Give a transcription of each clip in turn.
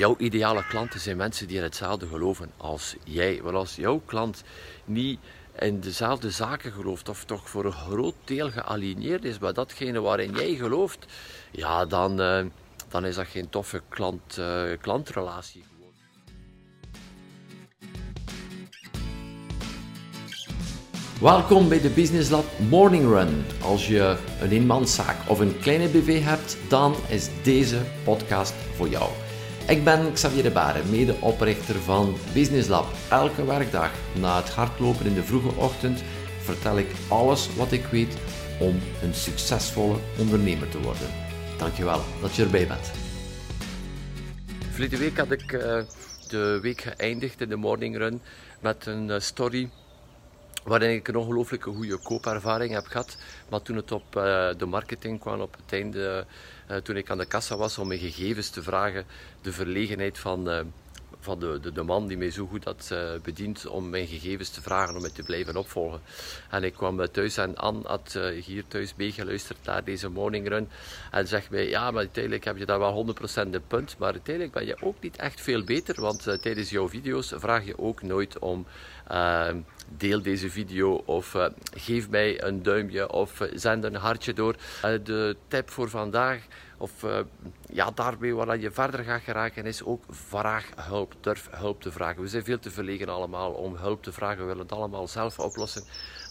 Jouw ideale klanten zijn mensen die in hetzelfde geloven als jij. Want als jouw klant niet in dezelfde zaken gelooft, of toch voor een groot deel gealigneerd is bij datgene waarin jij gelooft, ja, dan, uh, dan is dat geen toffe klant, uh, klantrelatie. Welkom bij de Business Lab Morning Run. Als je een eenmanszaak of een kleine BV hebt, dan is deze podcast voor jou. Ik ben Xavier de Baren, medeoprichter van Business Lab. Elke werkdag na het hardlopen in de vroege ochtend vertel ik alles wat ik weet om een succesvolle ondernemer te worden. Dankjewel dat je erbij bent. Verleden week had ik uh, de week geëindigd in de morning run met een uh, story waarin ik een ongelooflijke goede koopervaring heb gehad. Maar toen het op uh, de marketing kwam, op het einde, toen ik aan de kassa was om mijn gegevens te vragen, de verlegenheid van, uh, van de, de, man die mij zo goed had bediend om mijn gegevens te vragen om mij te blijven opvolgen. En ik kwam thuis en Anne had hier thuis meegeluisterd naar deze morning run en zegt mij, ja, maar uiteindelijk heb je daar wel 100% de punt, maar uiteindelijk ben je ook niet echt veel beter, want tijdens jouw video's vraag je ook nooit om deel deze video of uh, geef mij een duimpje of uh, zend een hartje door. Uh, de tip voor vandaag, of ja, daarbij waar je verder gaat geraken, is ook vraag hulp, durf hulp te vragen. We zijn veel te verlegen allemaal om hulp te vragen. We willen het allemaal zelf oplossen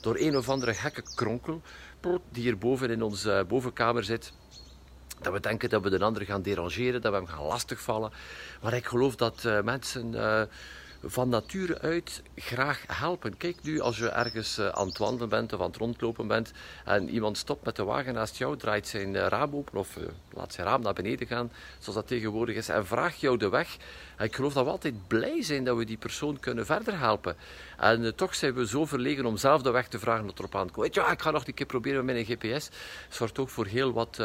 door een of andere gekke kronkel die hier boven in onze bovenkamer zit. Dat we denken dat we de ander gaan derangeren, dat we hem gaan lastigvallen. Maar ik geloof dat mensen van nature uit graag helpen. Kijk nu, als je ergens eh, aan het wandelen bent of aan het rondlopen bent en iemand stopt met de wagen naast jou, draait zijn eh, raam open of eh, laat zijn raam naar beneden gaan, zoals dat tegenwoordig is, en vraagt jou de weg. ik geloof dat we altijd blij zijn dat we die persoon kunnen verder helpen. En toch zijn we zo verlegen om zelf de weg te vragen dat erop aankomt. Weet je, ik ga nog een keer proberen met mijn GPS. Zorgt ook voor heel wat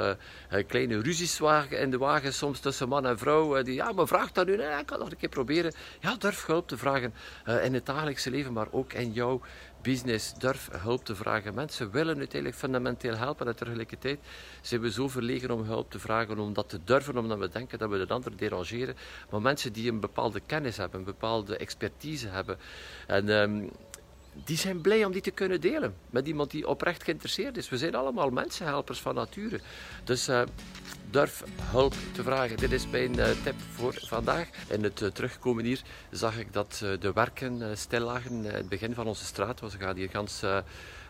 kleine ruzies in de wagen, soms tussen man en vrouw. die, ja, maar vraag dat nu, nee, ik ga nog een keer proberen. Ja, durf hulp te vragen in het dagelijkse leven, maar ook in jouw business. Durf hulp te vragen. Mensen willen uiteindelijk fundamenteel helpen en tegelijkertijd zijn we zo verlegen om hulp te vragen, om dat te durven, omdat we denken dat we de ander derangeren. Maar mensen die een bepaalde kennis hebben, een bepaalde expertise hebben en um, die zijn blij om die te kunnen delen met iemand die oprecht geïnteresseerd is. We zijn allemaal mensenhelpers van nature. Dus uh, durf hulp te vragen. Dit is mijn uh, tip voor vandaag. In het uh, terugkomen hier zag ik dat de werken stil lagen in het begin van onze straat. We gaan hier gans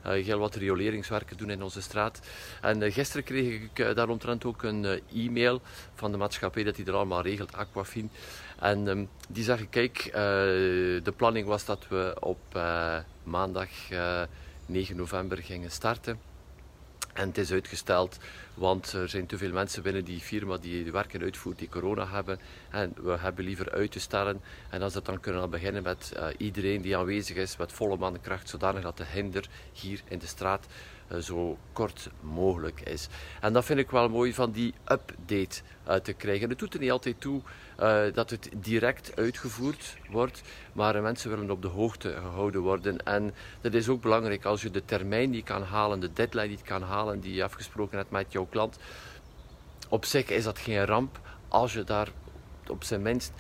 heel wat rioleringswerken doen in onze straat. En gisteren kreeg ik daaromtrent ook een e-mail van de maatschappij dat die er allemaal regelt, Aquafin. En um, die zeggen, kijk, de planning was dat we op maandag uh, eh, 9 november gingen starten. En het is uitgesteld, want er zijn te veel mensen binnen die firma die werken uitvoert die corona hebben. En we hebben liever uit te stellen. En als dat dan kunnen we beginnen met iedereen die aanwezig is met volle mannenkracht, zodanig dat de hinder hier in de straat zo kort mogelijk is. En dat vind ik wel mooi van die update uh, te krijgen. Het doet er niet altijd toe uh, dat het direct uitgevoerd wordt, maar mensen willen op de hoogte gehouden worden. En dat is ook belangrijk als je de termijn niet kan halen, de deadline niet kan halen die je afgesproken hebt met jouw klant. Op zich is dat geen ramp als je daar op zijn minst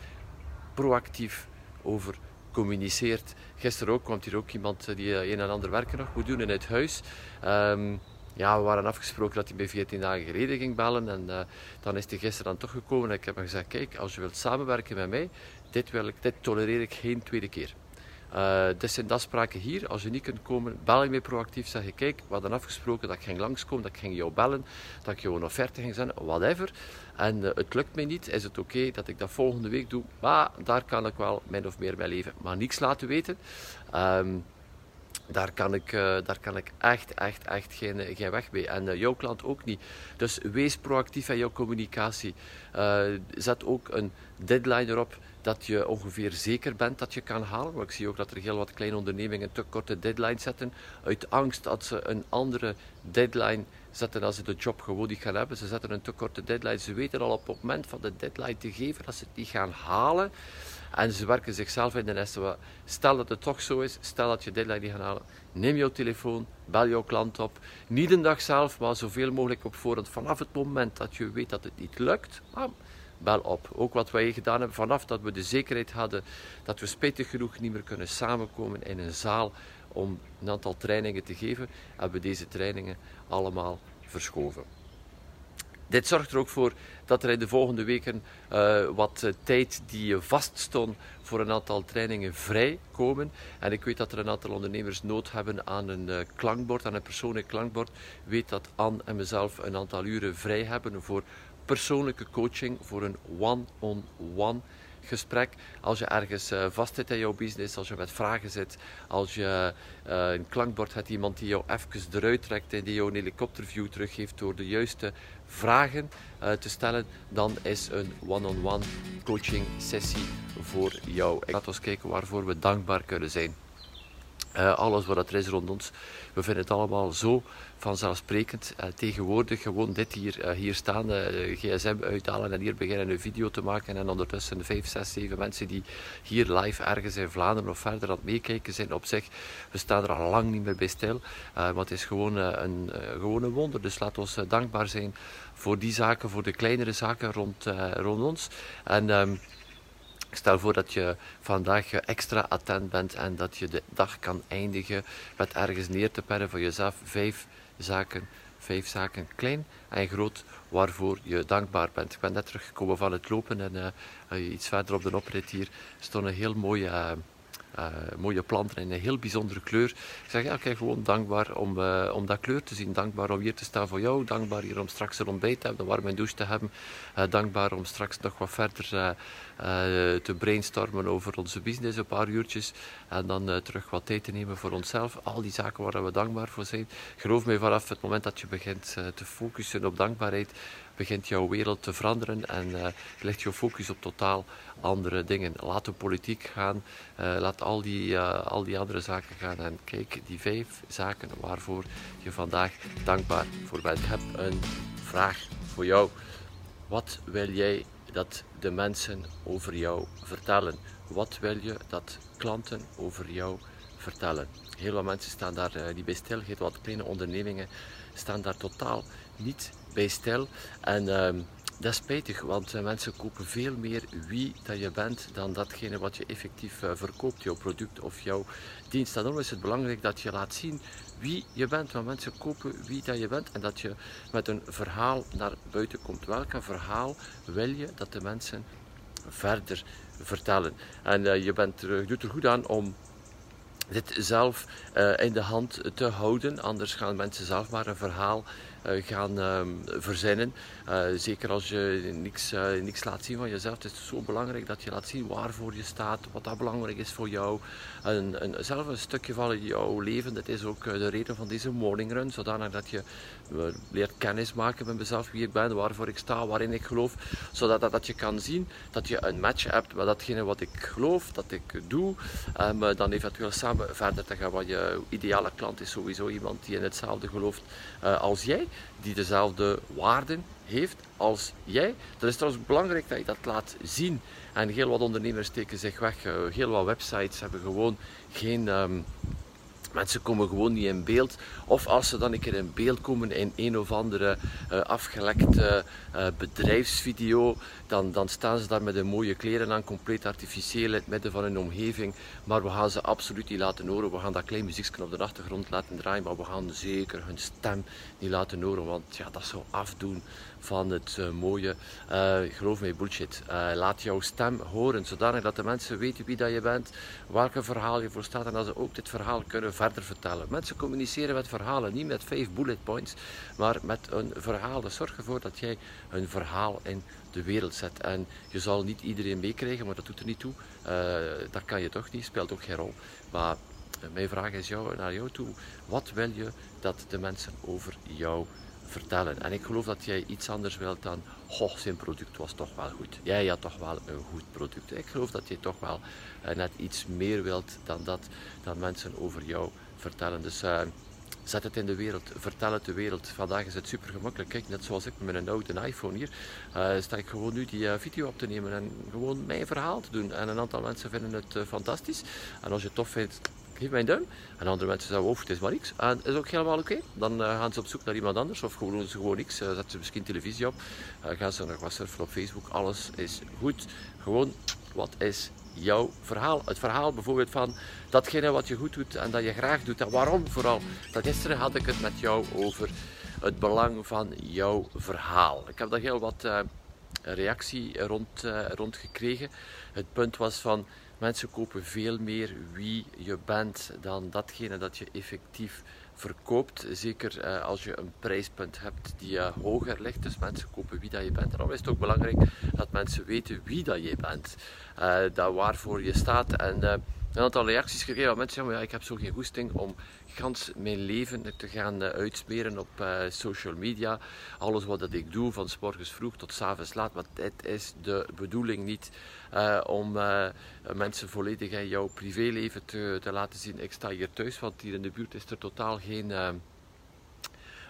proactief over communiceert. Gisteren ook kwam hier ook iemand die een en ander werken nog moet doen in het huis. Um, ja, we waren afgesproken dat hij bij 14 dagen geleden ging bellen. En uh, dan is hij gisteren dan toch gekomen. En ik heb hem gezegd, kijk, als je wilt samenwerken met mij, dit, wil ik, dit tolereer ik geen tweede keer. Uh, dit zijn de afspraken hier. Als je niet kunt komen, bel je mij proactief. Zeg je, kijk, we hadden afgesproken dat ik ging langskomen, dat ik ging jou bellen, dat ik jou een offerte ging zenden, whatever. En uh, het lukt mij niet, is het oké dat ik dat volgende week doe? Maar daar kan ik wel min of meer bij leven. Maar niks laten weten. Um, daar kan ik, uh, daar kan ik echt, echt, echt geen, weg mee. En jouw klant ook niet. Dus wees proactief in jouw communicatie. Zet ook een deadline erop dat je ongeveer zeker bent dat je kan halen. Maar ik zie ook dat er heel wat kleine ondernemingen te korte deadlines zetten. Uit angst dat ze een andere deadline zetten als ze de job gewoon niet gaan hebben. Ze zetten een te korte deadline. Ze weten al op het moment van de deadline te geven dat ze niet gaan halen. En ze werken zichzelf in de nesten. Stel dat het toch zo is, stel dat je deadline niet gaat halen, neem jouw telefoon, bel jouw klant op. Niet een dag zelf, maar zoveel mogelijk op voorhand. Vanaf het moment dat je weet dat het niet lukt, bel op. Ook wat wij gedaan hebben vanaf dat we de zekerheid hadden dat we spijtig genoeg niet meer kunnen samenkomen in een zaal om een aantal trainingen te geven, hebben we deze trainingen allemaal verschoven. Dit zorgt er ook voor dat er in de volgende weken uh, wat uh, tijd die vast stond voor een aantal trainingen vrijkomen. En ik weet dat er een aantal ondernemers nood hebben aan een klankbord, aan een persoonlijk klankbord. Ik weet dat Anne en mezelf een aantal uren vrij hebben voor persoonlijke coaching, voor een one-on-one. -on -one gesprek. Als je ergens uh, vast zit in jouw business, als je met vragen zit, als je uh, een klankbord hebt, iemand die jou even eruit trekt en die jou een helikopterview teruggeeft door de juiste vragen uh, te stellen, dan is een one-on-one -on -one coaching sessie voor jou. Laten we kijken waarvoor we dankbaar kunnen zijn. Uh, alles wat er is rond ons. We vinden het allemaal zo vanzelfsprekend. Uh, tegenwoordig gewoon dit hier, uh, hier staan, gsm uithalen en hier beginnen een video te maken. En ondertussen 5, 6, 7 mensen die hier live ergens in Vlaanderen of verder aan het meekijken zijn op zich. We staan er al lang niet meer bij stil. maar het is gewoon, een, gewoon een wonder. Dus laat ons dankbaar zijn voor die zaken, voor de kleinere zaken rond, rond ons. En... Um, ik stel voor dat je vandaag extra attent bent en dat je de dag kan eindigen met ergens neer te pennen voor jezelf. Vijf zaken, vijf zaken, klein en groot, waarvoor je dankbaar bent. Ik ben net teruggekomen van het lopen en uh, iets verder op de oprit hier stond een heel mooie... Uh, uh, mooie planten in een heel bijzondere kleur. Ik zeg, ja, kijk, gewoon dankbaar om, uh, om dat kleur te zien. Dankbaar om hier te staan voor jou. Dankbaar hier om straks een ontbijt te hebben, een warme douche te hebben. Uh, dankbaar om straks nog wat verder te brainstormen over onze business, een paar uurtjes. En dan terug wat tijd te nemen voor onszelf. Al die zaken waar we dankbaar voor zijn. Geloof mij, vanaf het moment dat je begint te focussen op dankbaarheid, begint jouw wereld te veranderen en uh, legt je focus op totaal andere dingen. Laat de politiek gaan, uh, laat al die, uh, al die andere zaken gaan en kijk die vijf zaken waarvoor je vandaag dankbaar voor bent. Ik heb een vraag voor jou. Wat wil jij dat de mensen over jou vertellen? Wat wil je dat klanten over jou vertellen? Heel veel mensen staan daar niet bij stil. Wat kleine ondernemingen staan daar totaal niet bij stil. En uh, dat is spijtig, want uh, mensen kopen veel meer wie dat je bent dan datgene wat je effectief uh, verkoopt, jouw product of jouw dienst. Daarom is het belangrijk dat je laat zien wie je bent, want mensen kopen wie dat je bent en dat je met een verhaal naar buiten komt. Welk verhaal wil je dat de mensen verder vertellen? En uh, je, bent er, doet er goed aan om dit zelf in de hand te houden. Anders gaan mensen zelf maar een verhaal gaan uh, verzinnen. Uh, zeker als je niks, niks laat zien van jezelf. Het is zo belangrijk dat je laat zien waarvoor je staat, wat dat belangrijk is voor jou. En, en zelf een stukje van jouw leven. Dat is ook de reden van deze morning run. Zodanig dat je leert kennis maken met mezelf, wie ik ben, waarvoor ik sta, waarin ik geloof. Zodat dat, dat je kan zien dat je een match hebt met datgene wat ik geloof, dat ik doe. Um, dan eventueel samen verder te gaan. Want je ideale klant is sowieso iemand die in hetzelfde gelooft als jij die dezelfde waarden heeft als jij. Dat is trouwens belangrijk dat je dat laat zien. En heel wat ondernemers steken zich weg. Eh, heel wat websites hebben gewoon geen. Um, Mensen komen gewoon niet in beeld. Of als ze dan een keer in beeld komen in een of andere uh, afgelekte uh, bedrijfsvideo, dan, dan staan ze daar met een mooie kleren aan, compleet artificieel in het midden van hun omgeving. Maar we gaan ze absoluut niet laten horen. We gaan dat klein muziekje op de achtergrond laten draaien, maar we gaan zeker hun stem niet laten horen, want ja, dat zou afdoen van het uh, mooie. Uh, geloof mij, bullshit. Uh, laat jouw stem horen, zodanig dat de mensen weten wie dat je bent, welke verhaal je voor staat en dat ze ook dit verhaal kunnen verder vertellen. Mensen communiceren met verhalen, niet met vijf bullet points, maar met een verhaal. Dus zorg ervoor dat jij een verhaal in de wereld zet. En je zal niet iedereen meekrijgen, maar dat doet er niet toe. dat kan je toch niet, speelt ook geen rol. Maar mijn vraag is jou, naar jou toe. Wat wil je dat de mensen over jou vertellen. En ik geloof dat jij iets anders wilt dan, goh, zijn product was toch wel goed. Jij had toch wel een goed product. Ik geloof dat je toch wel uh, net iets meer wilt dan dat, dan mensen over jou vertellen. Dus uh, zet het in de wereld, vertel het de wereld. Vandaag is het super gemakkelijk. Kijk, net zoals ik met een oude iPhone hier, uh, sta ik gewoon nu die video op te nemen en gewoon mijn verhaal te doen. En een aantal mensen vinden het fantastisch. En als je het tof vindt, geef mij duim. En andere mensen zeggen, oh, het is maar niks. En is ook helemaal oké. Dan uh, gaan ze op zoek naar iemand anders of gewoon ze gewoon niks. Uh, zetten ze misschien televisie op. Uh, gaan ze nog wat surfen op Facebook. Alles is goed. Gewoon, wat is jouw verhaal? Het verhaal bijvoorbeeld van datgene wat je goed doet en dat je graag doet. En waarom vooral? Dat gisteren had ik het met jou over het belang van jouw verhaal. Ik heb daar heel wat reactie rond, rond gekregen. Het punt was van Mensen kopen veel meer wie je bent dan datgene dat je effectief verkoopt. Zeker eh, als je een prijspunt hebt die hoger ligt. Dus mensen kopen wie dat je bent. En dan is het ook belangrijk dat mensen weten wie dat je bent. Uh, dat waarvoor je staat. En een aantal reacties gegeven van mensen zeggen, ja, ik heb zo geen goesting om gans mijn leven te gaan uitsmeren op social media. Alles wat dat ik doe, van s morgens vroeg tot s avonds laat. Maar dit is de bedoeling niet. Uh, om mensen volledig in jouw privéleven te, te, laten zien. Ik sta hier thuis, want hier in de buurt is er totaal geen,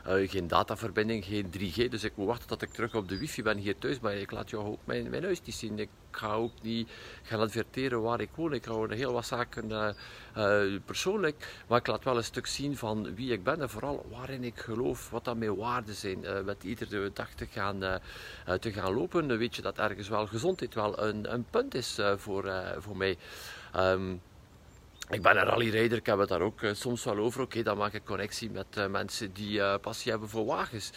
uh, geen dataverbinding, geen 3G. Dus ik moet wachten tot ik terug op de wifi ben hier thuis. Maar ik laat jou ook mijn, mijn huis niet zien. Ik ga ook niet gaan adverteren waar ik woon. Ik hou heel wat zaken uh, persoonlijk. Maar ik laat wel een stuk zien van wie ik ben en vooral waarin ik geloof, wat dat mijn waarden zijn. Met iedere dag te gaan, te gaan lopen, dan weet je dat ergens wel gezondheid wel een, een punt is voor, voor mij. Um, ik ben een rallyrijder, ik heb het daar ook uh, soms wel over. Oké, dan maak ik connectie met uh, mensen die uh, passie hebben voor wagens.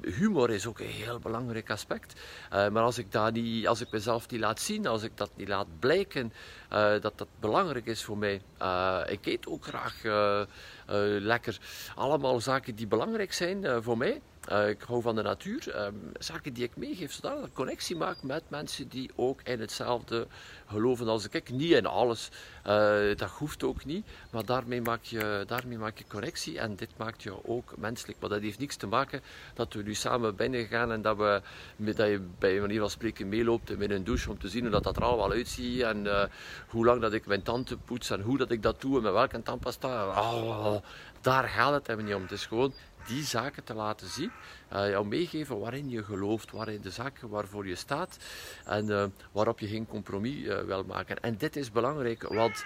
humor is ook een heel belangrijk aspect. maar als ik, dat niet, als ik mezelf niet laat zien, als ik dat niet laat blijken, dat dat belangrijk is voor mij. ik eet ook graag lekker. Allemaal zaken die belangrijk zijn voor mij. Uh, ik hou van de natuur. Um, zaken die ik meegeef, zodat ik connectie maak met mensen die ook in hetzelfde geloven als ik. Niet in alles, uh, dat hoeft ook niet. Maar daarmee maak, je, daarmee maak je connectie en dit maakt je ook menselijk. Maar dat heeft niks te maken dat we nu samen binnen gaan en dat, we, dat je bij manier van spreken meeloopt met een douche om te zien hoe dat, dat er allemaal uitziet en uh, hoe lang dat ik mijn tanden poets en hoe dat ik dat doe en met welke tandpasta. Daar gaat het hem niet om. Het is gewoon die zaken te laten zien, uh, jou meegeven waarin je gelooft, waarin de zaken waarvoor je staat en uh, waarop je geen compromis uh, wil maken. En dit is belangrijk, want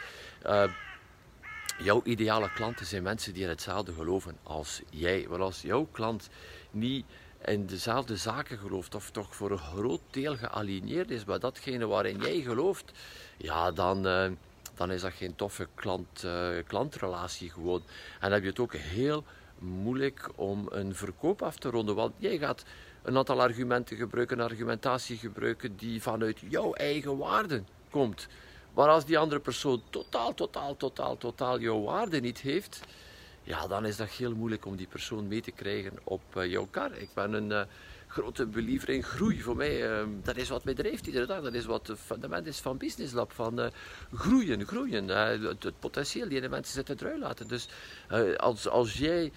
jouw ideale klanten zijn mensen die in hetzelfde geloven als jij. Want als jouw klant niet in dezelfde zaken gelooft, of toch voor een groot deel gealigneerd is bij datgene waarin jij gelooft, ja, dan, dan is dat geen toffe klant, klantrelatie gewoon. En dan heb je het ook heel moeilijk om een verkoop af te ronden. Want jij gaat een aantal argumenten gebruiken, een argumentatie gebruiken die vanuit jouw eigen waarden komt. Maar als die andere persoon totaal, totaal, totaal, totaal jouw waarde niet heeft, ja, dan is dat heel moeilijk om die persoon mee te krijgen op uh, jouw kar. Ik ben een uh, grote believer in groei. Voor mij, uh, dat is wat mij drijft iedere dag. Dat is wat het fundament is van Business Lab. Van groeien, groeien. Het, het, potentieel die in de mensen zitten eruit laten. Dus als, als jij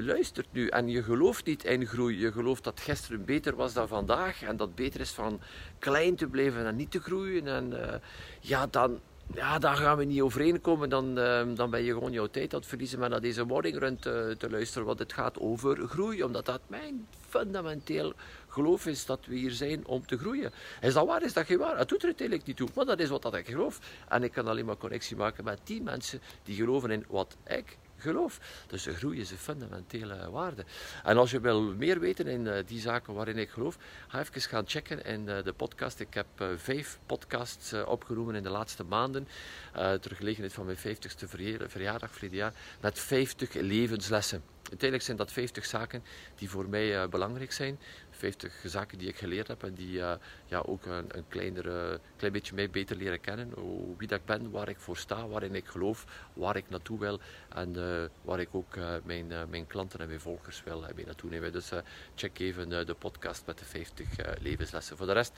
luistert nu en je gelooft niet in groei. Je gelooft dat gisteren beter was dan vandaag. En dat beter is van klein te blijven en niet te groeien. En ja, dan ja, daar gaan we niet overeenkomen. Dan, uh, dan ben je gewoon jouw tijd aan het verliezen met naar deze morning run te, te, luisteren. Want het gaat over groei. Omdat dat mijn fundamenteel geloof is dat we hier zijn om te groeien. Is dat waar? Is dat geen waar? Het doet er uiteindelijk niet toe. Maar dat is wat dat ik geloof. En ik kan alleen maar connectie maken met die mensen die geloven in wat ik geloof. Dus groei is een fundamentele waarde. En als je wil meer weten in uh, die zaken waarin ik geloof, ga even gaan checken in uh, de podcast. Ik heb uh, vijf podcasts opgenomen in de laatste maanden, ter gelegenheid van mijn 50ste verjaardag verleden jaar, met 50 levenslessen. Uiteindelijk zijn dat 50 zaken die voor mij belangrijk zijn. 50 zaken die ik geleerd heb en die uh, ja, ook een, een kleinere, klein beetje mij beter leren kennen. Wie dat ik ben, waar ik voor sta, waarin ik geloof, waar ik naartoe wil en uh, waar ik ook uh, mijn, mijn klanten en mijn volgers wil mee naartoe nemen. Dus check even de podcast met de 50 levenslessen. Voor de rest,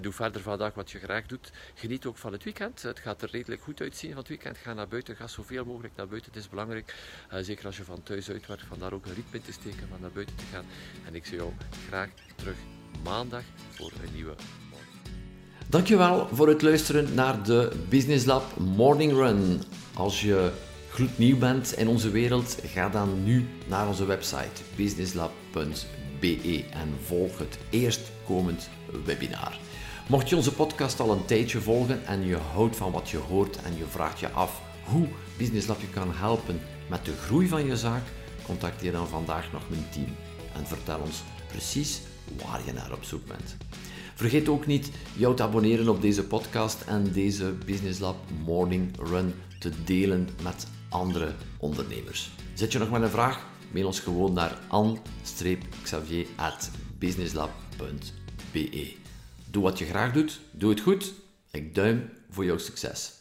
doe verder vandaag wat je graag doet. Geniet ook van het weekend. Het gaat er redelijk goed uitzien van het weekend. Ga naar buiten, ga zoveel mogelijk naar buiten. Het is belangrijk, zeker als je van thuis uitwerkt, van daar ook een ritme te steken, van naar buiten te gaan. En ik zie jou graag terug maandag voor een nieuwe Dankjewel voor het luisteren naar de Business Lab Morning Run. Als je gloednieuw bent in onze wereld, ga dan nu naar onze website businesslab.be en volg het eerstkomend webinar. Mocht je onze podcast al een tijdje volgen en je houdt van wat je hoort en je vraagt je af hoe Business Lab je kan helpen met de groei van je zaak, contacteer dan vandaag nog mijn team en vertel ons precies waar je naar op zoek bent. Vergeet ook niet jou te abonneren op deze podcast en deze Business Lab Morning Run te delen met andere ondernemers. Zet je nog maar een vraag? Mail ons gewoon naar an-xavier.businesslab.be Doe wat je graag doet, doe het goed. Ik duim voor jouw succes.